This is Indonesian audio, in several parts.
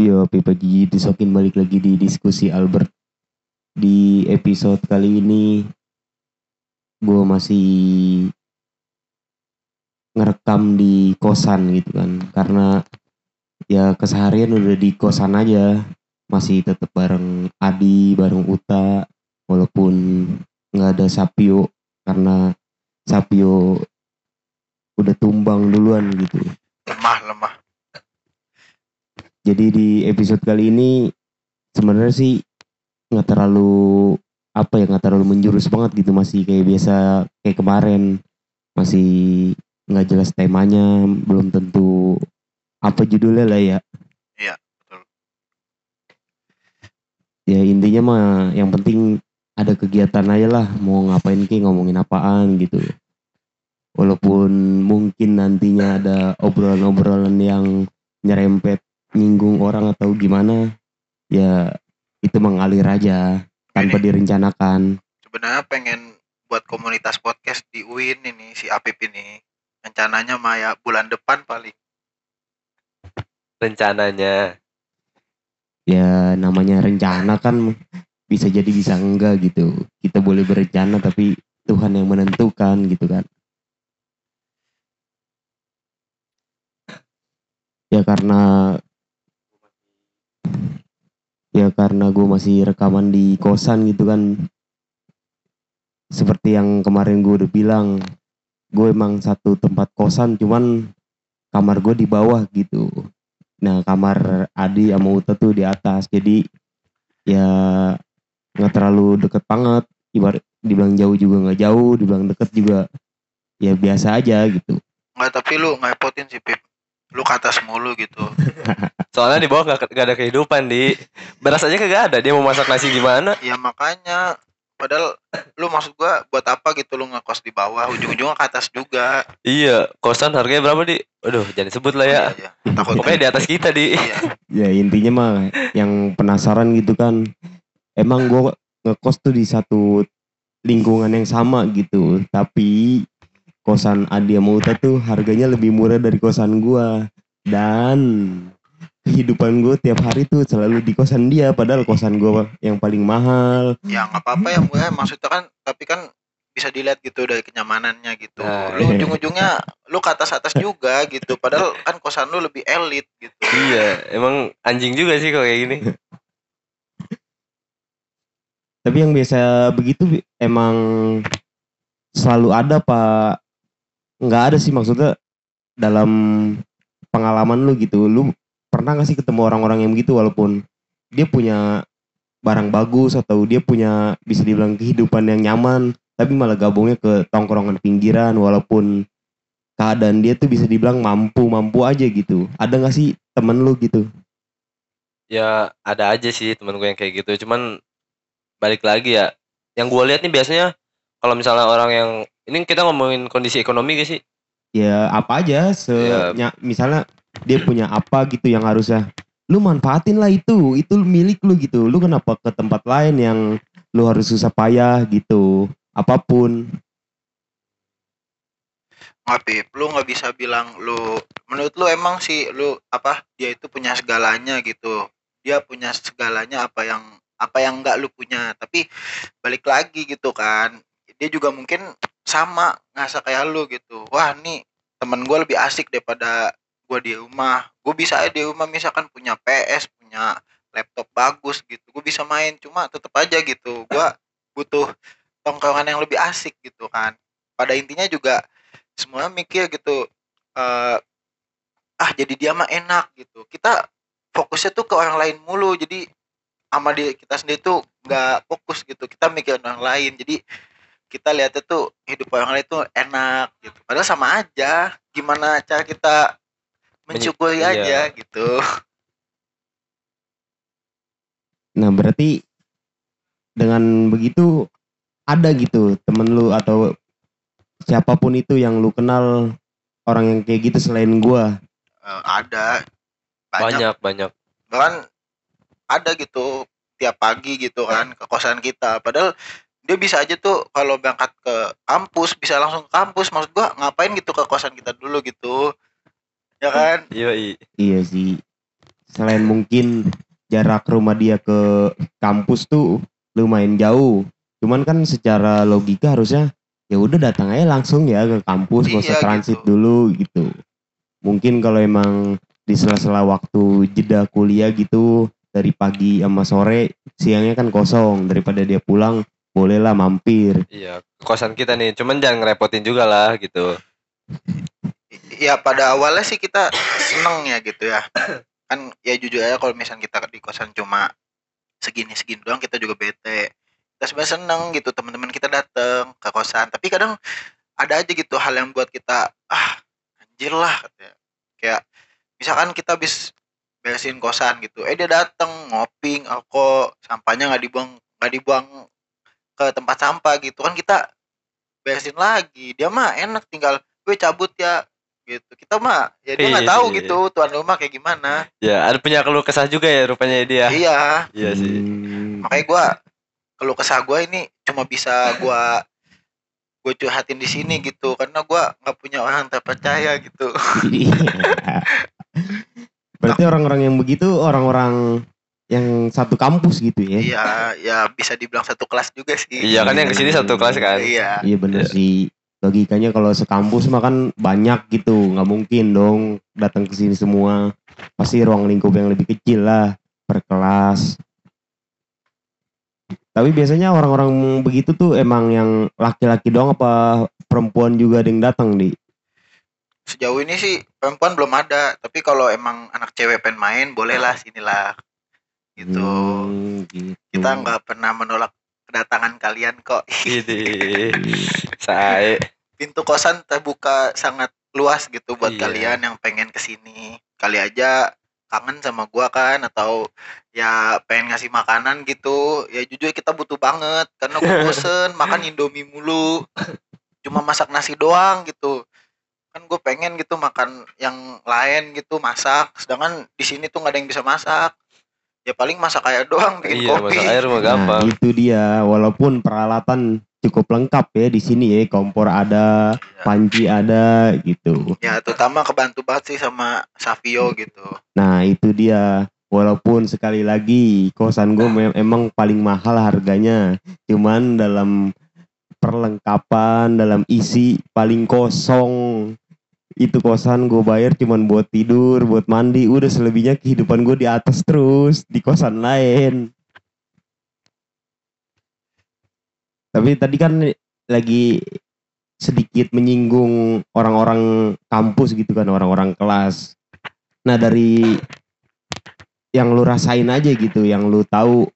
Iya, Pipa Gigi disokin balik lagi di diskusi Albert. Di episode kali ini gue masih ngerekam di kosan gitu kan. Karena ya keseharian udah di kosan aja. Masih tetap bareng Adi, bareng Uta. Walaupun nggak ada Sapio karena Sapio udah tumbang duluan gitu. lemah lemah Jadi di episode kali ini sebenarnya sih nggak terlalu apa ya nggak terlalu menjurus banget gitu masih kayak biasa kayak kemarin masih nggak jelas temanya belum tentu apa judulnya lah ya. Iya, betul. Ya intinya mah yang penting ada kegiatan aja lah mau ngapain ki ngomongin apaan gitu. Walaupun mungkin nantinya ada obrolan-obrolan yang nyerempet nyinggung orang atau gimana ya itu mengalir aja tanpa Ini. direncanakan. Sebenarnya pengen buat komunitas podcast di UIN ini si Apip ini. Rencananya mah ya bulan depan paling. Rencananya. Ya namanya rencana kan bisa jadi bisa enggak gitu. Kita boleh berencana tapi Tuhan yang menentukan gitu kan. Ya karena ya karena gue masih rekaman di kosan gitu kan. Seperti yang kemarin gue udah bilang gue emang satu tempat kosan cuman kamar gue di bawah gitu. Nah kamar Adi sama Uta tuh di atas jadi ya nggak terlalu deket banget. Ibarat dibilang jauh juga nggak jauh dibilang deket juga ya biasa aja gitu. Nggak tapi lu ngerepotin sih Pip lu ke atas mulu gitu. Soalnya di bawah gak, gak ada kehidupan di. Beras aja kagak ada dia mau masak nasi gimana? Ya makanya. Padahal lu maksud gua buat apa gitu lu ngekos di bawah? Ujung-ujungnya ke atas juga. Iya kosan harganya berapa di? Aduh jangan sebut lah ya. Iya, iya. takut. Pokoknya di atas kita di. Iya. Ya intinya mah yang penasaran gitu kan emang gue ngekos tuh di satu lingkungan yang sama gitu. Tapi kosan Adi sama Uta tuh harganya lebih murah dari kosan gua. Dan kehidupan gue tiap hari tuh selalu di kosan dia padahal kosan gua yang paling mahal. Ya nggak apa-apa ya gue maksudnya kan tapi kan bisa dilihat gitu dari kenyamanannya gitu. Nah, lu iya. ujung-ujungnya lu ke atas atas juga gitu padahal kan kosan lu lebih elit gitu. Iya emang anjing juga sih kalau kayak gini. Tapi yang biasa begitu emang selalu ada pak nggak ada sih maksudnya dalam pengalaman lu gitu lu pernah gak sih ketemu orang-orang yang begitu walaupun dia punya barang bagus atau dia punya bisa dibilang kehidupan yang nyaman tapi malah gabungnya ke tongkrongan pinggiran walaupun keadaan dia tuh bisa dibilang mampu mampu aja gitu. Ada gak sih temen lu gitu? Ya ada aja sih temen gue yang kayak gitu. Cuman balik lagi ya yang gue lihat nih biasanya kalau misalnya orang yang ini kita ngomongin kondisi ekonomi gak sih? Ya apa aja se Ya. nya- misalnya dia punya apa gitu yang harusnya. Lu manfaatin lah itu itu milik lu gitu. Lu kenapa ke tempat lain yang lu harus susah payah gitu? Apa pun. Nggak Pip lu nggak bisa bilang lu menurut lu emang sih lu apa dia itu punya segalanya gitu. Dia punya segalanya apa yang apa yang nggak lu punya. Tapi balik lagi gitu kan. Dia juga mungkin sama ngerasa kayak lu gitu. Wah nih temen gue lebih asik daripada gue di rumah. Gue bisa aja di rumah misalkan punya PS punya laptop bagus gitu gue bisa main. Cuma tetep aja gitu gue butuh tongkrongan yang lebih asik gitu kan. Pada intinya juga semuanya mikir gitu eh ah jadi dia mah enak gitu. Kita fokusnya tuh ke orang lain mulu. Jadi sama diri kita sendiri tuh nggak fokus gitu. Kita mikir orang lain. Jadi kita lihatnya tuh hidup orang lain tuh enak gitu. Padahal sama aja. Gimana cara kita mensyukuri iya. aja gitu. Nah berarti dengan begitu ada gitu temen lu atau siapa pun itu yang lu kenal orang yang kayak gitu selain gua? Eh, ada. Banyak. Banyak banyak. Bahkan ada gitu tiap pagi gitu kan ke kosan kita. Padahal dia bisa aja tuh kalau berangkat ke kampus bisa langsung ke kampus. Maksud gua ngapain gitu ke kosan kita dulu gitu. Ya kan? Iya iya iya sih. Selain mungkin jarak rumah dia ke kampus tuh lumayan jauh. Cuman kan secara logika harusnya ya udah datang aja langsung ya ke kampus nggak usah Iya, transit gitu. dulu gitu. Mungkin kalau emang di sela-sela waktu jeda kuliah gitu dari pagi sama sore siangnya kan kosong. Daripada dia pulang bolehlah mampir Iya, kosan kita nih. Cuman jangan ngerepotin juga lah gitu. ya pada awalnya sih kita seneng ya gitu ya kan ya jujur aja kalau misalnya kita di kosan cuma segini segini doang kita juga bete kita sebenarnya seneng gitu teman-teman kita dateng ke kosan tapi kadang ada aja gitu hal yang buat kita ah anjir lah katanya. kayak misalkan kita habis beresin kosan gitu eh dia dateng ngoping alko sampahnya nggak dibuang nggak dibuang ke tempat sampah gitu kan kita beresin lagi dia mah enak tinggal gue cabut ya gitu kita mah ya dia nggak Iya, tahu iya, gitu tuan rumah kayak gimana Ya, ada punya keluh kesah juga ya rupanya dia. iya Iya sih. Hmm. makanya gua kalau kesah gua ini cuma bisa gua gue curhatin di sini gitu karena gua nggak punya orang terpercaya gitu Iya. Berarti orang-orang yang begitu orang-orang yang satu kampus gitu ya? iya ya bisa dibilang satu kelas juga sih Iya kan yang ke sini satu kelas kan. iya Iya bener Iya. sih. Logikanya kalau sekampus mah kan banyak gitu, nggak mungkin dong datang ke sini semua. Pasti ruang lingkup yang lebih kecil lah per kelas. Tapi biasanya orang-orang begitu tuh emang yang laki-laki doang apa perempuan juga ada yang datang di? sejauh ini sih perempuan belum ada tapi kalau emang anak cewek pengen main bolehlah sinilah gitu. Hmm, gitu. kita nggak pernah menolak kedatangan kalian kok. Ini saya pintu kosan terbuka sangat luas gitu buat Iya. kalian yang pengen ke sini kali aja kangen sama gua kan atau ya pengen ngasih makanan gitu. Ya jujur kita butuh banget karena gua bosen makan indomie mulu. Cuma masak nasi doang gitu. Kan gue pengen gitu makan yang lain gitu masak. Sedangkan di sini tuh nggak ada yang bisa masak ya paling masak air doang bikin iya kopi masak air mah gampang. Nah, itu dia. Walaupun peralatan cukup lengkap ya di sini ya, kompor ada, Ya. panci ada gitu. ya terutama kebantu banget sih sama Savio gitu Nah itu dia. Walaupun sekali lagi kosan gue mem- emang paling mahal harganya, cuman dalam perlengkapan, dalam isi paling kosong. Itu kosan gue bayar cuman buat tidur, buat mandi. Udah selebihnya kehidupan gue di atas terus di kosan lain. Tapi tadi kan lagi sedikit menyinggung orang-orang kampus gitu kan, orang-orang kelas. Nah dari yang lu rasain aja gitu, yang lu tahu,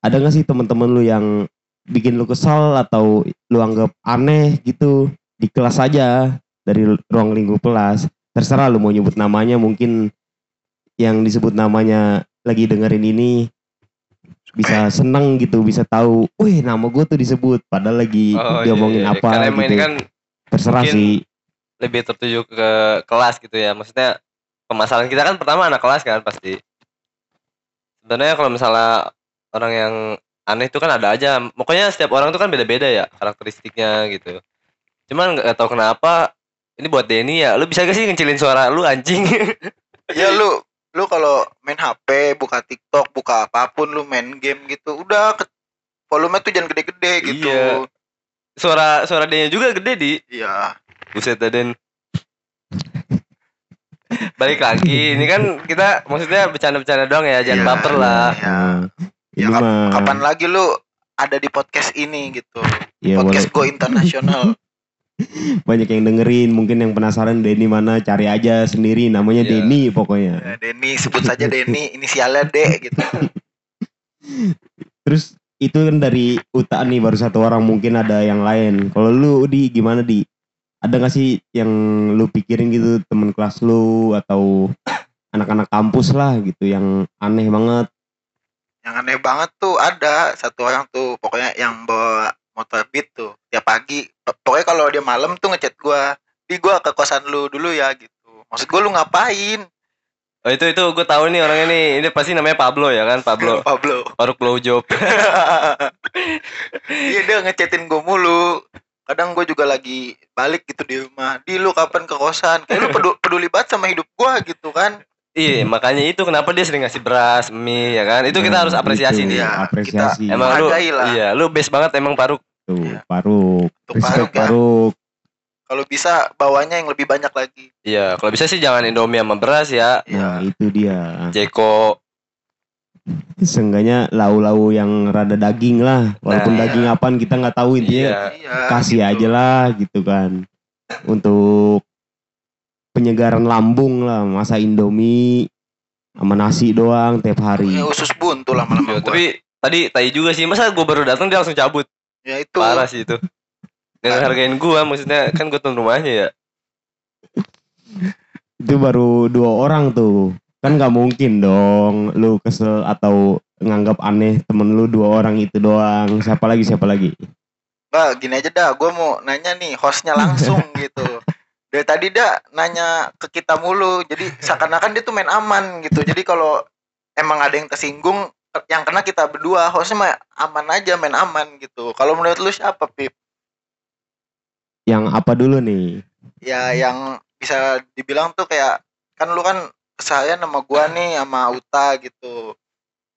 ada gak sih teman-teman lu yang bikin lu kesal atau lu anggap aneh gitu di kelas aja dari ruang lingkup kelas. Terserah lu mau nyebut namanya, mungkin yang disebut namanya lagi dengerin ini bisa seneng gitu, bisa tahu, wih nama gue tuh disebut, padahal lagi Oh, diomongin iya, iya. apa Karena gitu. kan Terserah sih. lebih tertuju ke kelas gitu ya. Maksudnya pemasaran kita kan pertama anak kelas kan pasti. Sebenarnya kalau misalnya orang yang aneh itu kan ada aja. Pokoknya setiap orang tuh kan beda-beda ya karakteristiknya gitu. Cuman nggak tahu kenapa ini buat Denny ya. Lu bisa gak sih ngecilin suara lu anjing? ya lu lu kalau main HP buka TikTok buka apa pun lu main game gitu udah ke, volume tuh jangan gede-gede gitu Iya. suara suara Denny juga gede di. iya Buset dah, Den. Balik lagi, ini kan kita maksudnya bercanda-bercanda doang ya, jangan Iya, baper lah. iya. Ya, kap- mah kapan lagi lu ada di podcast ini gitu ya, podcast wala- Go Internasional banyak yang dengerin mungkin yang penasaran Denny mana cari aja sendiri namanya Iya. Denny pokoknya. Ya, Denny sebut saja Denny inisialnya D gitu. Terus itu kan dari Uta nih baru satu orang mungkin ada yang lain. Kalau lu di gimana di? Ada gak sih yang lu pikirin gitu temen kelas lu atau anak-anak kampus lah gitu yang aneh banget? Yang aneh banget tuh ada satu orang tuh pokoknya yang bawa motor beat tuh tiap pagi. Pokoknya kalau dia malam tuh ngechat gua di gua ke kosan lu dulu ya gitu. Maksud gua lu ngapain? Oh itu itu gue tahu nih orangnya nih, ini pasti namanya Pablo ya kan, Pablo. Pablo. Paruk blowjob. iya dia ngechatin gua mulu. Kadang gue juga lagi balik gitu di rumah. Di lu kapan ke kosan? Kayak lu peduli, peduli banget sama hidup gua gitu kan Iya, makanya itu kenapa dia sering ngasih beras, mie ya kan? Itu kita Nah, harus apresiasi itu, nih. Iya, apresiasi Emang lu lah. iya, lu best banget emang Paruk. tuh Iya. paruk Untuk respect Paruk ya. paruk Kalau bisa bawanya yang lebih banyak lagi. Iya, kalau bisa sih jangan Indomie sama beras ya. nah Iya. itu dia Jeko seenggaknya lau-lau yang rada daging lah walaupun Nah, daging iya. apaan kita nggak tahu intinya Iya. Iya. kasih gitu. aja lah gitu kan untuk penyegaran lambung lah masa indomie sama nasi doang tiap hari Pokoknya usus buntu lama-lama Yo, gua. tapi tadi tai juga sih. Masa gue baru datang dia langsung cabut. ya itu. Parah sih itu. Nggak hargain gua maksudnya kan gue tuh rumahnya ya. itu baru dua orang tuh kan nggak mungkin dong lu kesel atau nganggap aneh temen lu dua orang itu doang siapa lagi siapa lagi Mbak, gini aja dah, gue mau nanya nih hostnya langsung gitu. Dari tadi dah nanya ke kita mulu, jadi seakan-akan dia tuh main aman gitu. Jadi kalau emang ada yang tersinggung, yang kena kita berdua, hostnya mah aman aja, main aman gitu. Kalau menurut lu siapa, Pip? yang apa dulu nih Ya yang bisa dibilang tuh kayak, kan lu kan kesalahan sama gua nih, sama Uta gitu.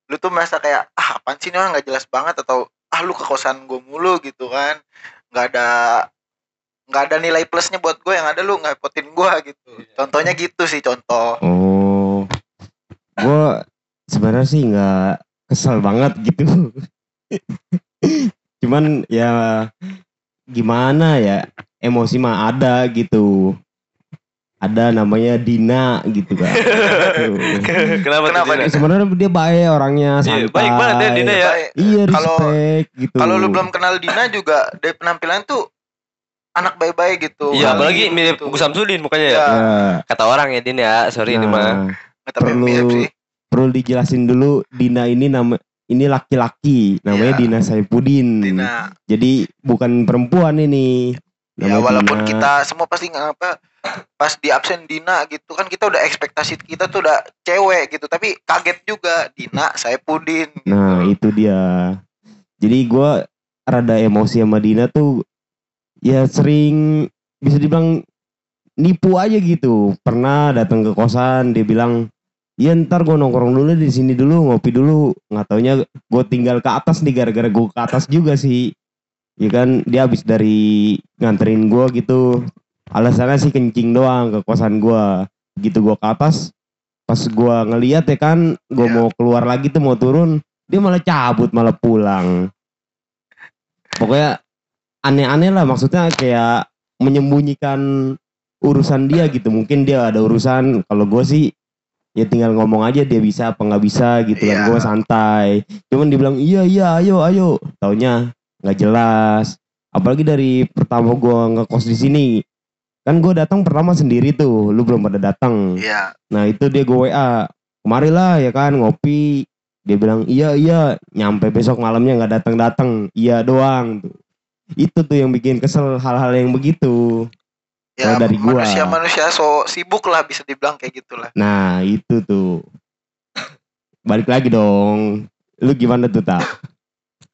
Lu tuh merasa kayak, ah apaan sih ini orang gak jelas banget, atau ah lu ke kosan gue mulu gitu kan. Nggak ada nggak ada nilai plusnya buat gue yang ada lu ngerepotin gue gitu. Contohnya gitu sih contoh. Oh. Gua sebenarnya sih nggak kesel banget gitu. Cuman ya gimana ya emosi mah ada gitu. Ada namanya Dina gitu kan. Kenapa, Kenapa Dina? sebenarnya dia baik orangnya Iya, santai baik banget ya Dina ya. Iya Kalau- respect gitu. kalau lu belum kenal Dina juga dari penampilan tuh anak baik-baik gitu Iya, Alim apalagi mirip gitu. Gus Samsudin mukanya ya. Iya. ya, Kata orang ya Din ya, sorry ini nah, mah. Nggak, tapi perlu mirip sih perlu dijelasin dulu Dina ini nama ini laki-laki namanya Iya. Dina Saipudin Dina jadi bukan perempuan ini ya Namanya walaupun Dina. kita semua pasti nggak apa pas di absen Dina gitu kan kita udah ekspektasi kita tuh udah cewek gitu tapi kaget juga Dina saya Pudin Nah itu dia. Jadi gua rada emosi sama Dina tuh ya sering bisa dibilang nipu aja gitu. Pernah datang ke kosan dia bilang, "Iya ntar gue nongkrong dulu di sini dulu ngopi dulu." Nggak taunya gue tinggal ke atas nih gara-gara gue ke atas juga sih. Ya kan dia habis dari nganterin gua gitu. Alasannya sih kencing doang ke kosan gua. Gitu gua ke atas pas gua ngeliat ya kan gua Iya. mau keluar lagi tuh mau turun dia malah cabut malah pulang pokoknya aneh-aneh lah maksudnya kayak menyembunyikan urusan dia gitu. Mungkin dia ada urusan kalau gue sih ya tinggal ngomong aja dia bisa apa nggak bisa gitu kan. Iya. gue santai. Cuman dibilang iya iya ayo ayo. Taunya nggak jelas. Apalagi dari pertama gue ngekos di sini. Kan gue datang pertama sendiri tuh lu belum pada datang. Iya. Nah itu dia gue WA Kemarilah ya kan ngopi. Dia bilang iya iya. Nyampe besok malamnya nggak datang datang Iya doang. tuh. Itu tuh yang bikin kesel hal-hal yang begitu ya Kalau dari gua. manusia manusia so sibuk lah bisa dibilang kayak gitulah Nah itu tuh Balik lagi dong Lu gimana tuh tak?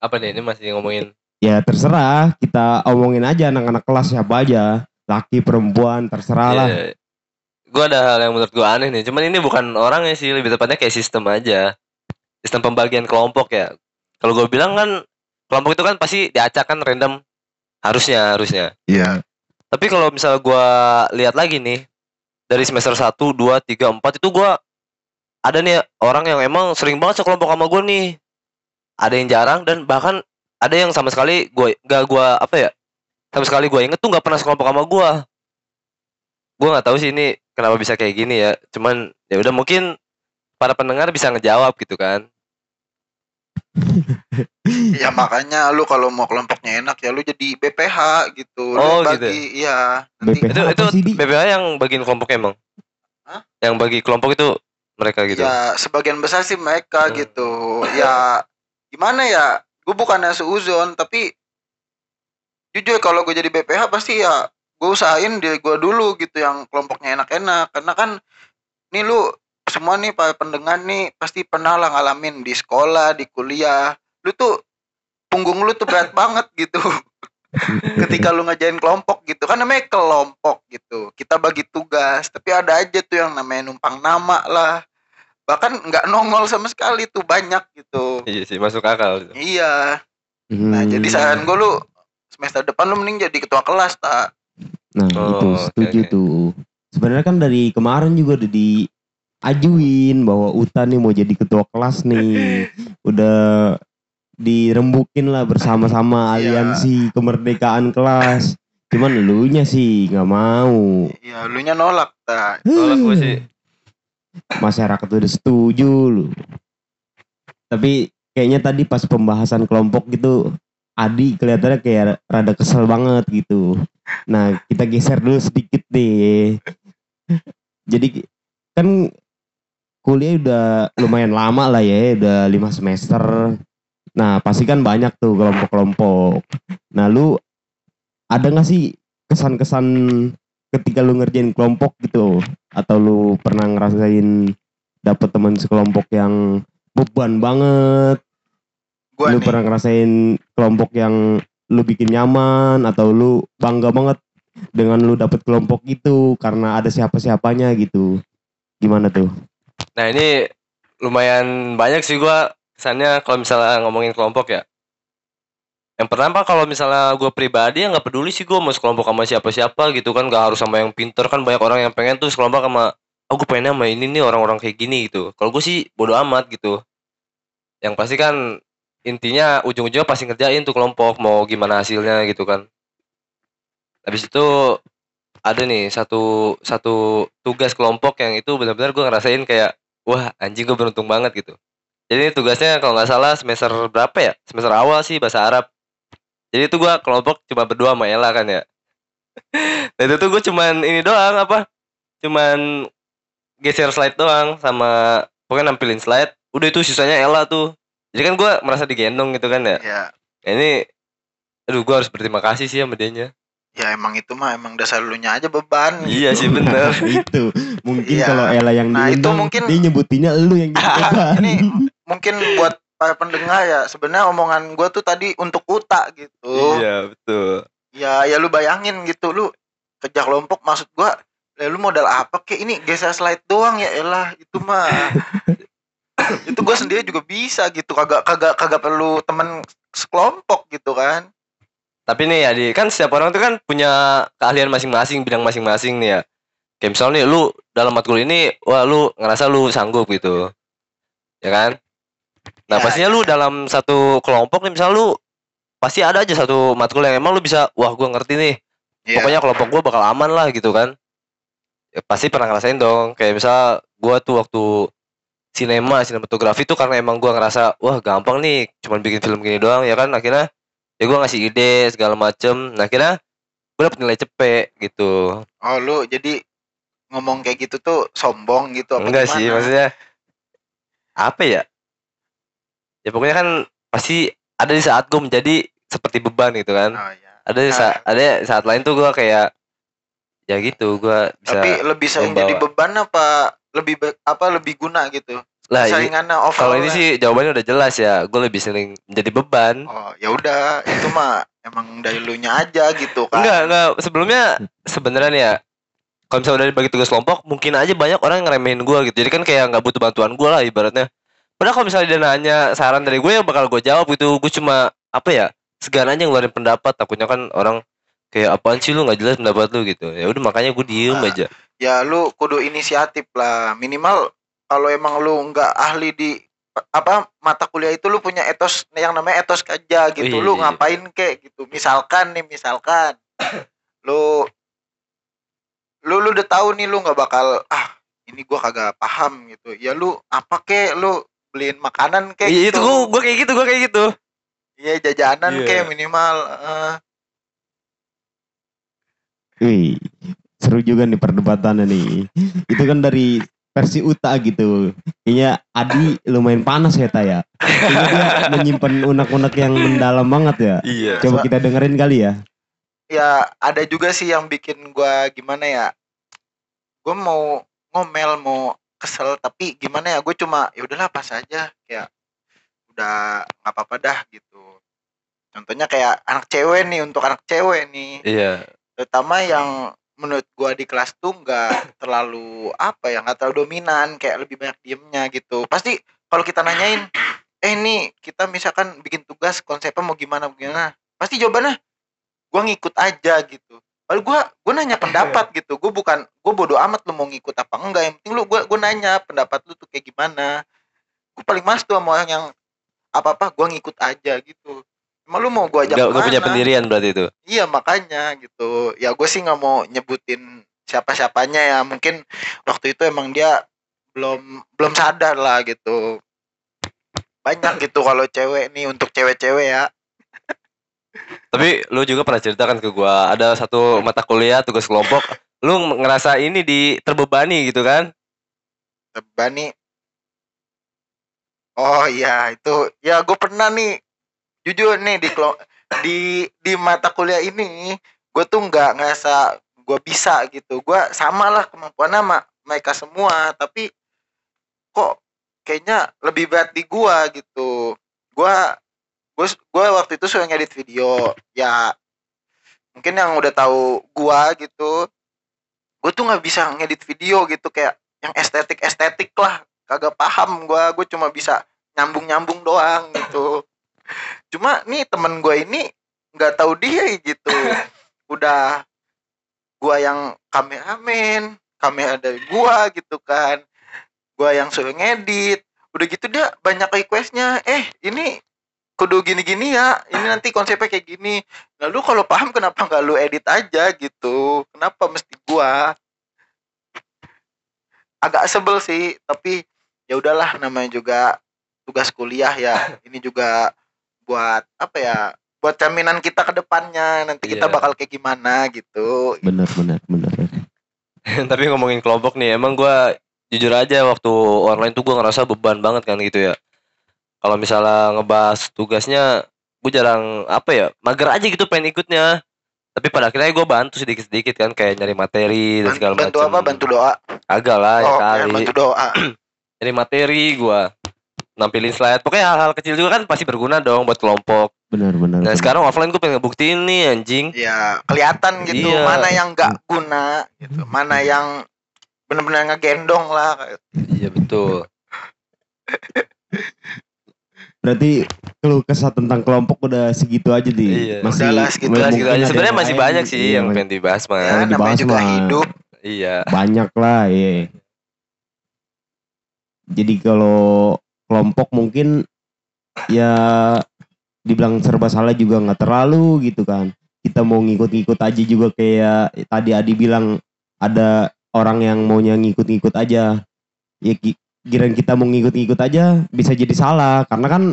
Apa nih ini masih ngomongin Ya terserah Kita omongin aja anak-anak kelas siapa aja Laki perempuan terserah lah Gue ada hal yang menurut gue aneh nih. Cuman ini bukan orang ya sih, lebih tepatnya kayak sistem aja. Sistem pembagian kelompok ya. Kalau gue bilang kan kelompok itu kan pasti diacak kan random. Harusnya, harusnya. iya Tapi kalau misal gue lihat lagi nih dari semester 1, 2, 3, 4 itu gue ada nih orang yang emang sering banget sekelompok sama gue nih. Ada yang jarang dan bahkan ada yang sama sekali gue gak gue apa ya sama sekali gue inget tuh nggak pernah sekelompok sama gue. Gue nggak tahu sih ini kenapa bisa kayak gini ya. Cuman ya udah mungkin para pendengar bisa ngejawab gitu kan. ya makanya lu kalau mau kelompoknya enak ya lu jadi BPH gitu Oh, lu gitu bagi iya nanti BPH itu itu sih? BPH yang bagiin kelompoknya emang. Hah? Yang bagi kelompok itu mereka gitu. ya sebagian besar sih mereka Hmm. gitu ya gimana ya gue bukannya seuzon tapi jujur kalau gue jadi BPH pasti ya gue usahain diri gue dulu gitu yang kelompoknya enak-enak karena kan nih lu semua nih para pendengar nih pasti pernah lah ngalamin di sekolah di kuliah lu tuh punggung lu tuh berat banget gitu ketika lu ngerjain kelompok gitu kan namanya kelompok gitu kita bagi tugas tapi ada aja tuh yang namanya numpang nama lah bahkan nggak nongol sama sekali tuh banyak gitu Iya sih masuk akal. gitu. iya nah Hmm. jadi saran gue lu semester depan lu mending jadi ketua kelas tak Nah, Oh, itu setuju oke. tuh. Sebenarnya kan dari kemarin juga udah diajuin bahwa Uta nih mau jadi ketua kelas nih. udah dirembukin lah bersama-sama Iya. aliansi kemerdekaan kelas. Cuman elunya sih nggak mau. ya lu nya nolak tak Tolak gue sih. Masyarakat udah setuju lu. Tapi kayaknya tadi pas pembahasan kelompok gitu Adi kelihatannya kayak rada kesel banget gitu. Nah, kita geser dulu sedikit deh. Jadi kan kuliah udah lumayan lama lah ya, udah lima semester. Nah, pasti kan banyak tuh kelompok-kelompok. Nah, lu ada nggak sih kesan-kesan ketika lu ngerjain kelompok gitu? Atau lu pernah ngerasain dapet teman sekelompok yang beban banget? gue lu nih pernah ngerasain kelompok yang lu bikin nyaman atau lu bangga banget dengan lu dapet kelompok itu karena ada siapa-siapanya gitu. Gimana tuh? Nah ini lumayan banyak sih gua kesannya kalau misalnya ngomongin kelompok ya. Yang pertama kalau misalnya gue pribadi ya nggak peduli sih gue mau sekelompok sama siapa-siapa gitu kan nggak harus sama yang pinter kan banyak orang yang pengen tuh sekelompok sama oh gue pengennya sama ini nih orang-orang kayak gini gitu. Kalau gue sih bodo amat gitu. Yang pasti kan intinya ujung-ujungnya pasti ngerjain tuh kelompok mau gimana hasilnya gitu kan. Habis itu ada nih satu satu tugas kelompok yang itu benar-benar gue ngerasain kayak wah anjing gue beruntung banget gitu. Jadi ini tugasnya kalau nggak salah semester berapa ya? Semester awal sih bahasa Arab. Jadi itu gue kelompok cuma berdua sama Ella kan ya. Dan itu tuh gue cuman ini doang apa? Cuman geser slide doang sama pokoknya nampilin slide. Udah itu sisanya Ella tuh. Jadi kan gue merasa digendong gitu kan ya. ya Nah, ini aduh gue harus berterima kasih sih sama dianya. ya emang itu mah emang dasar lu nya aja beban Iya sih bener. itu mungkin Iya. kalau Ella yang Nah, itu diundang, mungkin- dia nyebutinnya lu yang beban. ini mungkin buat para pendengar ya sebenarnya omongan gue tuh tadi untuk uta gitu Iya betul. ya ya lu bayangin gitu lu kerja kelompok maksud gua ya lu modal apa kek ini geser slide doang ya elah itu mah itu gua sendiri juga bisa gitu kagak kagak kagak perlu temen sekelompok gitu kan Tapi nih ya, di, kan setiap orang tuh kan punya keahlian masing-masing, bidang masing-masing nih ya. Kayak misalnya nih, lu dalam matkul ini, wah lu ngerasa lu sanggup gitu. Ya kan? Nah Ya, pastinya lu dalam satu kelompok nih, misalnya lu pasti ada aja satu matkul yang emang lu bisa, wah gua ngerti nih. Iya. Pokoknya kelompok gua bakal aman lah gitu kan. Ya, pasti pernah ngerasain dong. Kayak misal gua tuh waktu sinema, sinematografi tuh karena emang gua ngerasa, wah gampang nih, cuman bikin film gini doang ya kan. Akhirnya ya gua ngasih ide segala macem. Nah akhirnya gue dapet nilai cepet gitu. oh lu jadi ngomong kayak gitu tuh sombong gitu apa Enggak sih, gimana? maksudnya apa ya? Ya pokoknya kan pasti ada di saat gue menjadi seperti beban gitu kan. oh, iya. Ada di saat ada di saat lain tuh gue kayak ya gitu gue bisa tapi lebih sering membawa. jadi beban apa lebih be- apa lebih guna gitu lah saingannya kalau ini sih jawabannya udah jelas ya gue lebih sering menjadi beban oh ya udah itu mah emang dari lu nya aja gitu kan enggak enggak sebelumnya sebenarnya ya kalau misalnya udah dibagi tugas kelompok mungkin aja banyak orang yang ngeremehin gue gitu. Jadi kan kayak nggak butuh bantuan gue lah ibaratnya. Padahal kalau misalnya dia nanya saran dari gue ya bakal gue jawab gitu. Gue cuma apa ya segan aja ngeluarin pendapat. Takutnya kan orang kayak apaan sih lu? Nggak jelas pendapat lu gitu. Ya udah makanya gue diem Ah. aja. ya lu kudu inisiatif lah. Minimal kalau emang lu nggak ahli di apa mata kuliah itu lu punya etos yang namanya etos kerja gitu. Iya, lu iya. ngapain kek gitu. Misalkan nih misalkan. Lu lu lu udah tahu nih lu nggak bakal ah ini gua kagak paham gitu ya lu apa kek lu beliin makanan kek iya itu gitu. gue gue kayak gitu gue kayak gitu iya jajanan Iya. kek minimal eh. Wih, seru juga nih perdebatannya nih. Itu kan dari versi Uta gitu. Kayaknya Adi lumayan panas ya Ta ya. Kayaknya dia menyimpan unek-unek yang mendalam banget ya. iya Coba kita dengerin kali ya. ya ada juga sih yang bikin gua gimana ya gue mau ngomel mau kesel tapi gimana ya gue cuma ya udahlah pas aja. Kayak udah nggak apa-apa dah gitu. Contohnya kayak anak cewek nih untuk anak cewek nih. Iya. terutama yang menurut gua di kelas tuh nggak terlalu apa ya nggak terlalu dominan kayak lebih banyak diemnya gitu. Pasti kalau kita nanyain eh nih kita misalkan bikin tugas konsepnya mau gimana gimana? Pasti jawabannya gua ngikut aja gitu Lalu gua gua nanya pendapat gitu gua bukan gua bodoh amat lu mau ngikut apa enggak yang penting lu gua gua nanya pendapat lu tuh kayak gimana gua paling males tuh sama orang yang apa apa gua ngikut aja gitu emang lu mau gua ajak Gak, gak punya pendirian berarti itu. Iya makanya gitu. Ya gue sih nggak mau nyebutin siapa-siapanya ya. Mungkin waktu itu emang dia belum belum sadar lah gitu. Banyak gitu kalau cewek nih untuk cewek-cewek ya. Tapi lu juga pernah ceritakan ke gua ada satu mata kuliah tugas kelompok, lu ngerasa ini di terbebani gitu kan? Bani. Oh iya itu ya gue pernah nih jujur nih di di di mata kuliah ini gue tuh nggak ngerasa gue bisa gitu gue sama lah kemampuan sama mereka semua tapi kok kayaknya lebih berat di gue gitu gue gue gue waktu itu suka ngedit video ya mungkin yang udah tahu gue gitu gue tuh nggak bisa ngedit video gitu kayak yang estetik estetik lah kagak paham gue gue cuma bisa nyambung nyambung doang gitu. Cuma nih temen gue ini nggak tahu dia gitu. Udah gua yang kameramen kamera dari gua gitu kan. Gua yang suruh ngedit udah gitu dia banyak requestnya eh ini kudu gini-gini ya. Ini nanti konsepnya kayak gini. Lalu kalau paham kenapa nggak lu edit aja gitu? Kenapa mesti gua? Agak sebel sih tapi ya udahlah namanya juga tugas kuliah ya. Ini juga buat apa ya buat jaminan kita ke depannya. Nanti kita Iya. bakal kayak gimana gitu. Bener bener bener. Tapi ngomongin kelompok nih, emang gua jujur aja waktu online tuh gua ngerasa beban banget kan gitu ya. Kalau misalnya ngebahas tugasnya, gue jarang apa ya, mager aja gitu pengen ikutnya. Tapi pada akhirnya gue bantu sedikit-sedikit kan kayak nyari materi dan segala bantu macam. apa bantu doa Agak lah ya oh kali. ya, bantu doa Nyari materi gua nampilin slide. Pokoknya hal-hal kecil juga kan pasti berguna dong buat kelompok. Bener bener. Nah bener. sekarang offline gue pengen ngebuktiin nih anjing. ya kelihatan gitu Iya. mana yang nggak guna gitu mana yang bener-bener ngegendong lah Iya betul. Berarti keluh kesah tentang kelompok udah segitu aja di. Iya. Udahlah, segitu mungkin aja, Segitu ada aja. yang Sebenarnya masih lain, banyak sih iya, yang pengen dibahas mah. ya Yang namanya juga mah. hidup Iya. banyak lah ya. Jadi kalau kelompok mungkin ya dibilang serba salah juga nggak terlalu gitu kan. Kita mau ngikut-ngikut aja juga kayak tadi Adi bilang ada orang yang maunya ngikut-ngikut aja. Ya kirain kita mau ngikut-ngikut aja bisa jadi salah karena kan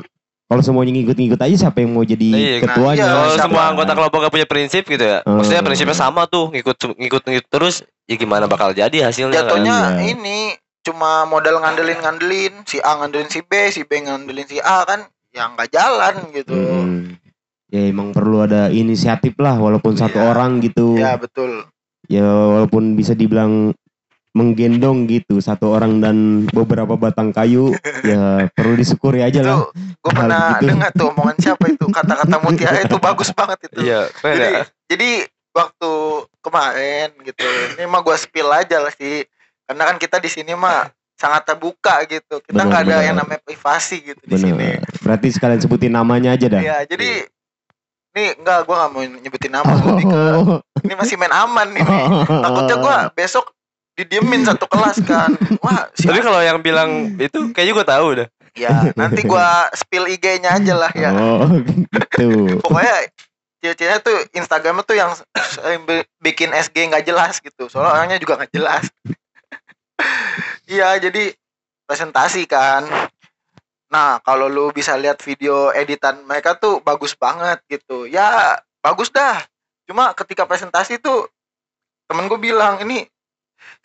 kalau semuanya ngikut-ngikut aja siapa yang mau jadi Iya, nah, ketuanya? iya, Kalau siapa? semua anggota kelompok gak punya prinsip gitu ya. Hmm. Maksudnya prinsipnya sama tuh, ngikut ngikut ngikut terus ya gimana bakal jadi hasilnya kan? jatuhnya Iya. ini cuma modal ngandelin ngandelin si A ngandelin si B si B ngandelin si A kan yang nggak jalan gitu Hmm. Ya emang perlu ada inisiatif lah walaupun satu Iya. orang gitu. ya betul Ya walaupun bisa dibilang menggendong gitu satu orang dan beberapa batang kayu ya perlu disyukuri aja itu lah. gue pernah gitu. dengar tuh omongan siapa itu kata-kata mutiara itu bagus banget itu Iya, jadi ya. jadi waktu kemarin gitu ini mah gue spill aja lah sih karena kan kita di sini mah sangat terbuka gitu kita nggak ada yang namanya privasi gitu di sini. Berarti sekalian sebutin namanya aja dah. ya jadi nih enggak gue nggak mau nyebutin nama lebih ke ini masih main aman nih nih. takutnya gue besok didiemin satu kelas kan. Wah si Tapi kalau yang bilang itu kayaknya gue tahu dah. ya nanti gue spill IG-nya aja lah ya. Oh gitu. pokoknya ciri-cirinya tuh Instagramnya tuh yang bikin SG nggak jelas gitu. Soalnya orangnya juga nggak jelas. Iya jadi presentasi kan. Nah kalau lu bisa lihat video editan mereka tuh bagus banget gitu. Ya bagus dah. Cuma ketika presentasi tuh temen gue bilang ini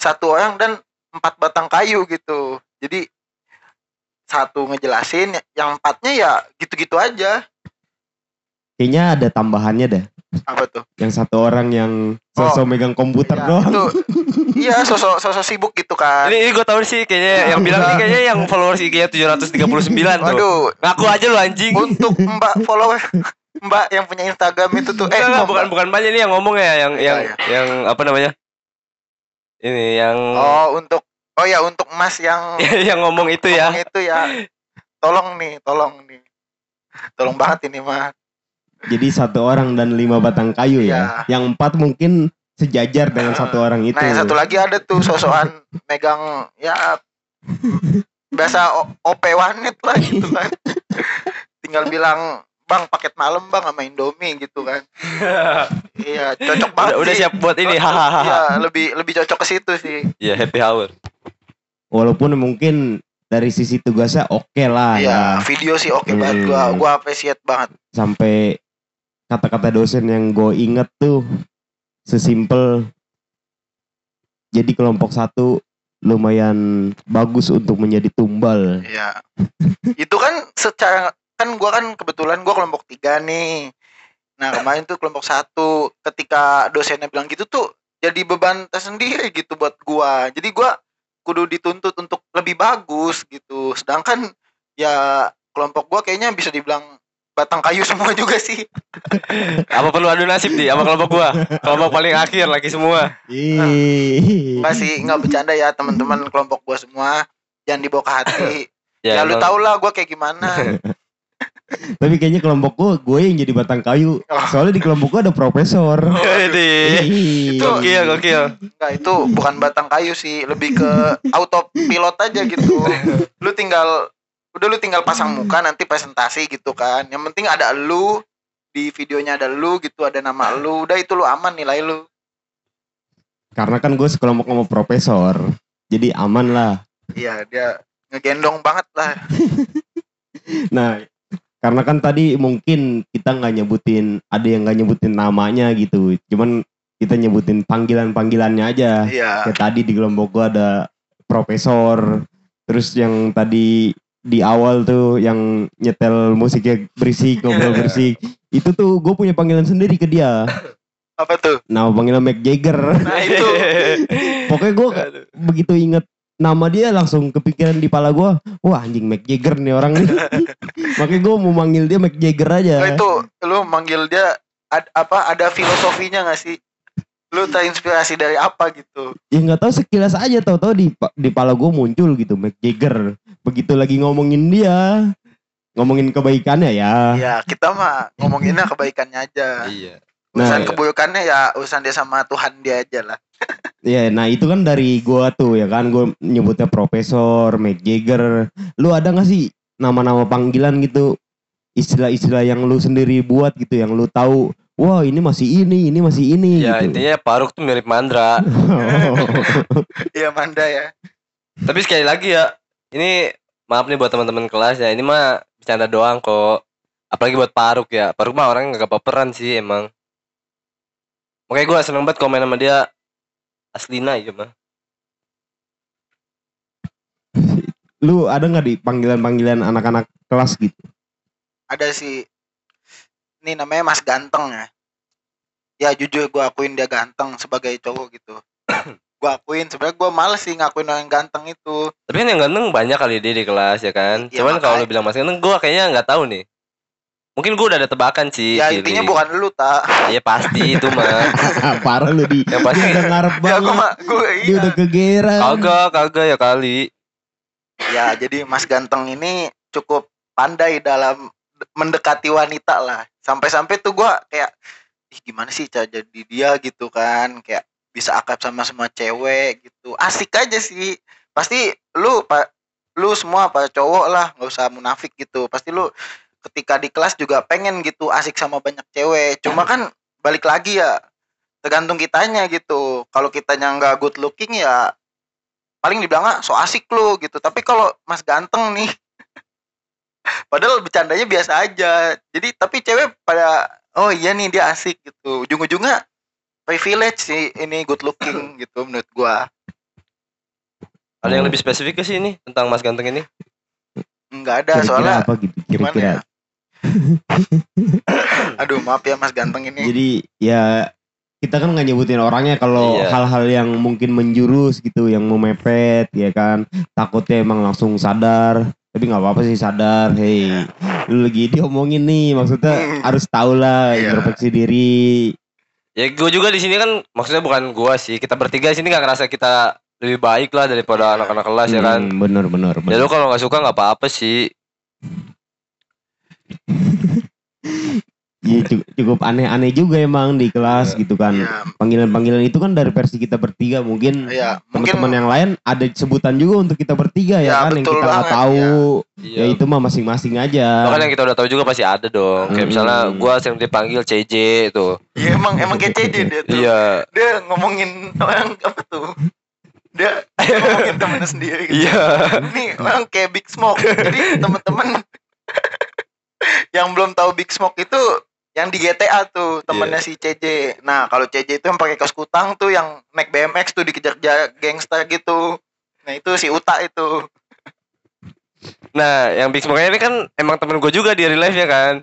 satu orang dan empat batang kayu gitu jadi satu ngejelasin yang empatnya ya gitu-gitu aja Kayaknya ada tambahannya dah. apa tuh Yang satu orang yang sosok megang komputer Ya, doang. itu iya sosok sosok sibuk gitu kan Ini, ini gue tahu sih kayaknya yang bilang ini kayaknya yang followers IG-nya 739 tuh. waduh Ngaku aja lu anjing. untuk mbak follower Mbak yang punya Instagram itu tuh eh Mbak, bukan bukan banyak ini yang ngomong ya yang Iya, yang iya. yang apa namanya? Ini yang Oh, untuk Oh ya untuk Mas yang yang ngomong itu ya. ngomong itu ya. Tolong nih, tolong nih. Tolong banget ini mah. Jadi satu orang dan lima batang kayu Iya. ya. Yang empat mungkin sejajar dengan satu orang itu. Nah, yang satu lagi ada tuh sosokan megang ya biasa OP wanet lah gitu kan. Tinggal bilang, "Bang, paket malam Bang sama Indomie" gitu kan. Iya, cocok banget udah, siap buat ini hahaha. Iya, lebih lebih cocok ke situ sih. Iya, happy hour. Walaupun mungkin dari sisi tugasnya oke lah Iya, ya. video sih oke banget gua Hmm. gua appreciate banget. Sampai kata-kata dosen yang gue inget tuh sesimpel jadi kelompok satu lumayan bagus untuk menjadi tumbal. Iya. itu kan secara kan gua kan kebetulan gua kelompok tiga nih. Nah kemarin tuh kelompok satu ketika dosennya bilang gitu tuh jadi beban tersendiri gitu buat gua. Jadi gua kudu dituntut untuk lebih bagus gitu. Sedangkan ya kelompok gua kayaknya bisa dibilang batang kayu semua juga sih. Apa perlu adu nasib di sama kelompok gua? Kelompok paling akhir lagi semua. Ih. Enggak sih, enggak bercanda ya teman-teman kelompok gua semua. Jangan dibawa ke hati. ya, lu emang. tau lah gua kayak gimana. Tapi kayaknya kelompok gue, gue yang jadi batang kayu. Oh. Soalnya di kelompok gue ada profesor. Jadi Ih. Itu- gokil gokil. Enggak, itu bukan batang kayu sih, lebih ke autopilot aja gitu. Lu tinggal udah lu tinggal pasang muka nanti presentasi gitu kan. Yang penting ada lu di videonya ada lu gitu, ada nama lu. Udah itu lu aman nilai lu. Karena kan gue sekelompok sama profesor. Jadi aman lah. Iya, dia ngegendong banget lah. Nah, karena kan tadi mungkin kita nggak nyebutin, ada yang nggak nyebutin namanya gitu. Cuman kita nyebutin panggilan-panggilannya aja. Iya. Kayak tadi di kelompok gue ada profesor. Terus yang tadi di awal tuh yang nyetel musiknya berisik, ngobrol berisik. Itu tuh gue punya panggilan sendiri ke dia. Apa tuh? Nama panggilan Mick Jagger. Nah, itu. Pokoknya gue begitu inget nama dia langsung kepikiran di pala gue. Wah anjing Mick Jagger nih orang nih. Makanya gue mau manggil dia Mick Jagger aja. Nah, itu lu manggil dia ad- apa ada filosofinya gak sih? Lu terinspirasi dari apa gitu? Ya nggak tahu sekilas aja tahu-tahu di di pala gue muncul gitu Mick Jagger. Begitu lagi ngomongin dia, ngomongin kebaikannya ya. Ya, kita mah ngomonginnya kebaikannya aja. Iya. Urusan Nah, keburukannya ya urusan dia sama Tuhan dia aja lah. Ya, nah itu kan dari gua tuh ya kan gua nyebutnya profesor, Mick Jagger. Lu ada gak sih nama-nama panggilan gitu? Istilah-istilah yang lu sendiri buat gitu yang lu tahu. Wah, ini masih ini, ini masih ini Ya gitu. intinya Paruk tuh mirip Mandra. Iya Manda ya. Tapi sekali lagi ya, ini maaf nih buat teman-teman kelas ya. Ini mah bercanda doang kok. Apalagi buat Paruk ya. Paruk mah orang nggak baperan sih emang. Makanya gue seneng banget komen sama dia. Aslina aja mah. lu ada nggak di panggilan-panggilan anak-anak kelas gitu? Ada si ini namanya Mas Ganteng ya. Ya jujur gue akuin dia ganteng sebagai cowok gitu. gue akuin sebenarnya gue males sih ngakuin orang ganteng itu. Tapi kan yang ganteng banyak kali dia di kelas ya kan. Iya, Cuman kalau lu bilang mas ganteng, gue kayaknya nggak tahu nih. Mungkin gue udah ada tebakan sih. Ya Kiri. intinya bukan lu tak. Iya pasti itu mah. Parah lu di. Yang pasti. Dia udah ngarep Ya banget. gue mah gue Dia iya. udah kegeran. Kagak, kagak ya kali. Ya jadi Mas Ganteng ini cukup pandai dalam mendekati wanita lah. Sampai-sampai tuh gua kayak ih gimana sih cara jadi dia gitu kan kayak bisa akrab sama semua cewek gitu. Asik aja sih. Pasti lu pak lu semua para cowok lah nggak usah munafik gitu. Pasti lu ketika di kelas juga pengen gitu asik sama banyak cewek. Cuma kan balik lagi ya tergantung kitanya gitu. Kalau kitanya nggak good looking ya paling dibilang ah, so asik lu gitu tapi kalau mas ganteng nih padahal bercandanya biasa aja jadi tapi cewek pada oh iya nih dia asik gitu ujung-ujungnya privilege sih ini good looking gitu menurut gua Ada yang lebih spesifik ke sih ini tentang mas ganteng ini? nggak ada Kira-kira soalnya apa gitu? gimana Kira-kira. ya aduh maaf ya mas ganteng ini Jadi ya kita kan nggak nyebutin orangnya kalau Iya. hal-hal yang mungkin menjurus gitu, yang memepet ya kan. Takutnya emang langsung sadar. tapi nggak apa-apa sih sadar hei lu lagi diomongin nih maksudnya Hmm. harus tahu lah Iya. introspeksi diri Ya gue juga di sini kan maksudnya bukan gua sih. Kita bertiga di sini nggak ngerasa kita lebih baik lah daripada anak-anak kelas ya kan. Hmm, bener bener Ya lu kalau nggak suka nggak apa-apa sih. Iya, cu- cukup aneh-aneh juga emang di kelas Iya. gitu kan Iya, panggilan-panggilan itu kan dari versi kita bertiga mungkin iya. Mungkin teman-teman yang lain ada sebutan juga untuk kita bertiga ya, Ya, kan yang kita nggak tahu Iya. ya itu mah masing-masing aja Bahkan yang kita udah tahu juga pasti ada dong. Kayak Hmm. misalnya gua sering dipanggil CJ itu. ya emang emang kayak CJ dia tuh. Iya. Dia ngomongin orang apa tuh? Dia ngomongin temennya sendiri. gitu. Iya. Ini orang kayak Big Smoke. Jadi teman-teman yang belum tahu Big Smoke itu yang di GTA tuh temennya Iya. si CJ. Nah kalau CJ itu yang pakai kaos kutang tuh yang naik BMX tuh dikejar ja- gangster gitu. Nah itu si Uta itu. Nah, yang Big Smoke ini kan emang temen gue juga di real life ya kan.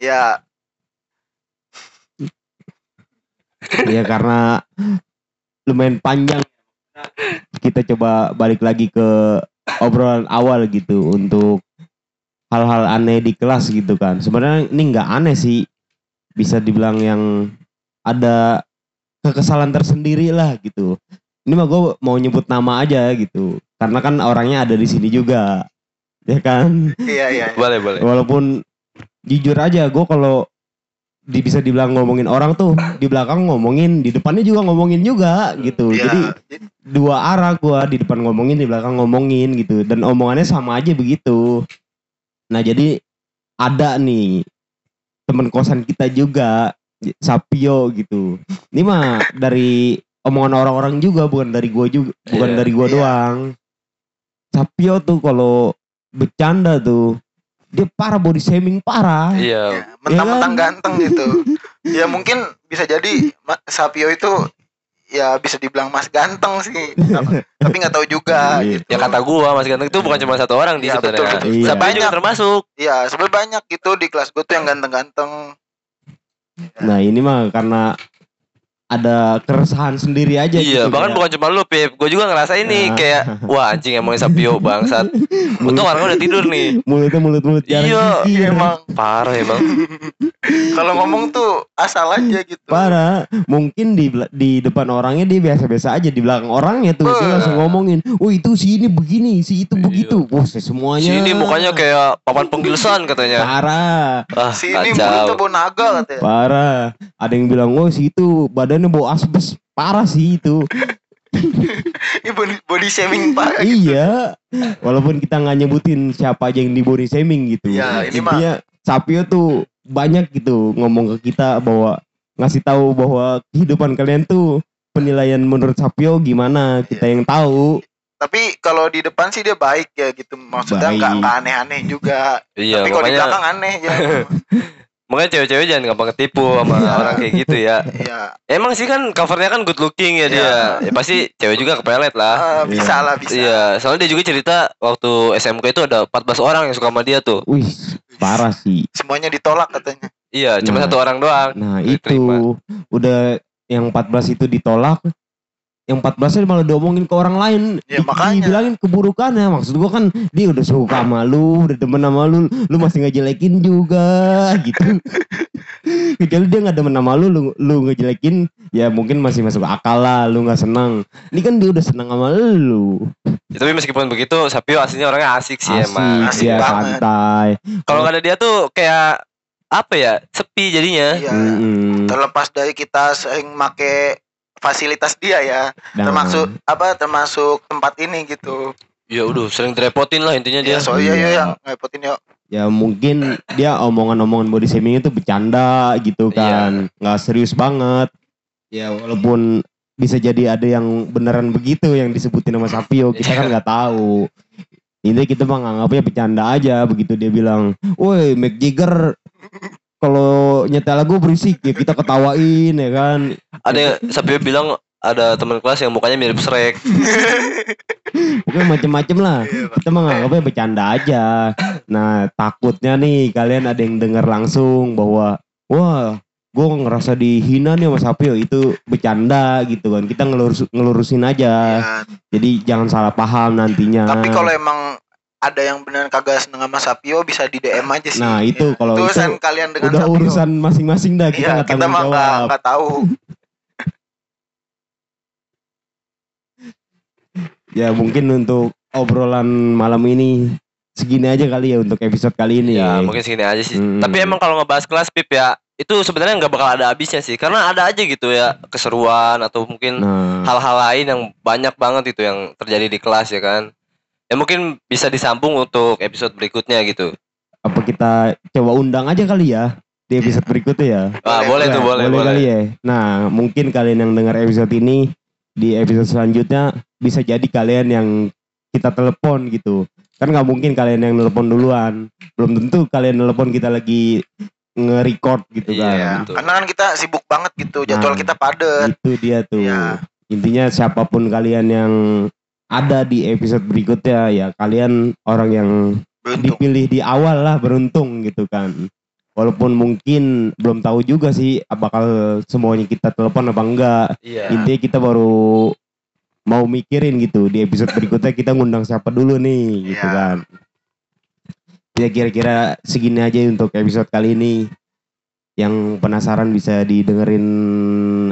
Ya ya karena lumayan panjang kita coba balik lagi ke obrolan awal gitu untuk hal-hal aneh di kelas gitu kan. Sebenarnya ini nggak aneh sih. Bisa dibilang yang ada kekesalan tersendiri lah gitu. Ini mah gue mau nyebut nama aja gitu. Karena kan orangnya ada di sini juga. Ya kan? Iya iya. Boleh, boleh. walaupun jujur aja gue kalau di, bisa dibilang ngomongin orang tuh di belakang ngomongin di depannya juga ngomongin juga gitu. Iya, jadi dua arah gua di depan ngomongin di belakang ngomongin gitu. Dan omongannya sama aja begitu nah jadi ada nih temen kosan kita juga Sapio gitu ini mah dari omongan orang-orang juga bukan dari gua juga bukan Iya. dari gua Iya. doang Sapio tuh kalau bercanda tuh dia parah body shaming parah Iya. Ya, mentang-mentang kan? ganteng gitu. ya mungkin bisa jadi Sapio itu ya bisa dibilang Mas ganteng sih. Tapi nggak tahu juga Iya. gitu. Ya kata gua Mas Ganteng itu bukan cuma satu orang di Iya, sebenarnya. betul, betul. Iya. Siapa juga Banyak. termasuk. Iya, sebenarnya banyak gitu di kelas gue tuh yang ganteng-ganteng. Nah ini mah karena ada keresahan sendiri aja Iya, gitu. bahkan kayak, bukan cuma lu, Pip. Gue juga ngerasa ini Nah. kayak wah anjing emangnya Sapio bangsat. Untung orang udah tidur nih. mulutnya mulut-mulut jarang Iya. Iya, emang Parah emang. kalau ngomong tuh asal aja gitu. Parah, mungkin di di depan orangnya dia biasa-biasa aja, di belakang orangnya tuh dia Wah. langsung ngomongin, "Oh, itu si ini begini, si itu Iya. begitu." Wah, semuanya. Sini mukanya kayak papan penggilsan katanya. parah, Ah, Si ini mulutnya kacau. bau naga katanya. parah. Ada yang bilang, "Oh, si itu bau asbes." Parah sih itu. Ini body, shaming parah. iya. Walaupun kita nggak nyebutin siapa aja yang di body shaming gitu. Iya, ini mah- Intinya Sapio tuh banyak gitu ngomong ke kita bahwa ngasih tahu bahwa kehidupan kalian tuh penilaian menurut Sapio gimana kita yang tahu. Tapi kalau di depan sih dia baik ya gitu. Maksudnya nggak aneh-aneh juga. Iya, Tapi kalau di belakang aneh ya. makanya cewek-cewek jangan gampang ketipu sama orang kayak gitu ya. Iya, Emang sih kan covernya kan good looking ya dia. Ya pasti cewek juga kepelet lah. Ah, bisa lah bisa. Iya, soalnya dia juga cerita waktu SMK itu ada 14 orang yang suka sama dia tuh. Wih, parah sih. Semuanya ditolak katanya. Iya, cuma Nah. satu orang doang. Nah, itu udah yang 14 itu ditolak. Yang 14 malah diomongin ke orang lain. Ya, Di- makanya. Dibilangin keburukannya. Maksud gua kan dia udah suka sama lu, udah demen sama lu, lu masih ngejelekin juga gitu. Kecuali dia nggak demen sama lu, lu, lu ngejelekin, ya mungkin masih masuk akal lah, lu nggak senang. Ini kan dia udah senang sama lu. Ya, tapi meskipun begitu, Sapio aslinya orangnya asik sih Asik, emang. Asik dia banget. santai. Kalau nggak ada dia tuh kayak apa ya? Sepi jadinya. Iya. Mm-mm. Terlepas dari kita sering make fasilitas dia ya, Nah, termasuk apa termasuk tempat ini gitu. Ya udah sering direpotin lah intinya Ya dia. soalnya Iya. ya yang ngerepotin yuk. ya mungkin dia omongan-omongan body shaming itu bercanda gitu Iya. kan nggak serius banget ya walaupun bisa jadi ada yang beneran begitu yang disebutin sama Sapio kita kan Iya. nggak tahu ini kita mah nganggapnya bercanda aja begitu dia bilang woi Mick Jagger kalau nyetel lagu berisik ya kita ketawain ya kan. Ada Sapio bilang ada teman kelas yang mukanya mirip Shrek. pokoknya macem-macem lah. Kita mah nganggapnya bercanda aja. Nah takutnya nih kalian ada yang dengar langsung bahwa wah gue ngerasa dihina nih sama Sapio itu bercanda gitu kan. Kita ngelurus, ngelurusin aja. Ya, jadi jangan salah paham nantinya. Tapi kalau emang ada yang beneran kagak seneng sama Sapio bisa di DM aja sih. Nah, itu Ya. kalau itu urusan kalian dengan Udah Sapio. urusan masing-masing dah kita Iya, nggak kita mah nggak tahu. Ya mungkin untuk obrolan malam ini segini aja kali ya untuk episode kali ini. Ya mungkin segini aja sih. Hmm. Tapi emang kalau ngebahas kelas pip ya itu sebenarnya nggak bakal ada habisnya sih karena ada aja gitu ya keseruan atau mungkin Nah, hal-hal lain yang banyak banget itu yang terjadi di kelas ya kan. Ya mungkin bisa disambung untuk episode berikutnya gitu. apa kita coba undang aja kali ya di episode berikutnya ya. Wah, boleh, Boleh, tuh, boleh, boleh. kali ya. Nah, mungkin kalian yang dengar episode ini di episode selanjutnya bisa jadi kalian yang kita telepon gitu. Kan nggak mungkin kalian yang telepon duluan. Belum tentu kalian telepon kita lagi nge-record gitu Iya, kan. betul. Karena kan kita sibuk banget gitu, jadwal Nah, kita padat. Itu dia tuh. Iya. Intinya siapa pun kalian yang ada di episode berikutnya ya kalian orang yang Beruntung. dipilih di awal lah beruntung gitu kan. Walaupun mungkin belum tahu juga sih bakal semuanya kita telepon apa enggak. Iya. Intinya kita baru mau mikirin gitu di episode berikutnya kita ngundang siapa dulu nih gitu Iya. kan. Ya kira-kira segini aja untuk episode kali ini. Yang penasaran bisa didengerin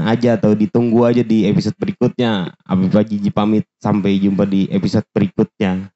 aja atau ditunggu aja di episode berikutnya. Abi Jiji pamit sampai jumpa di episode berikutnya.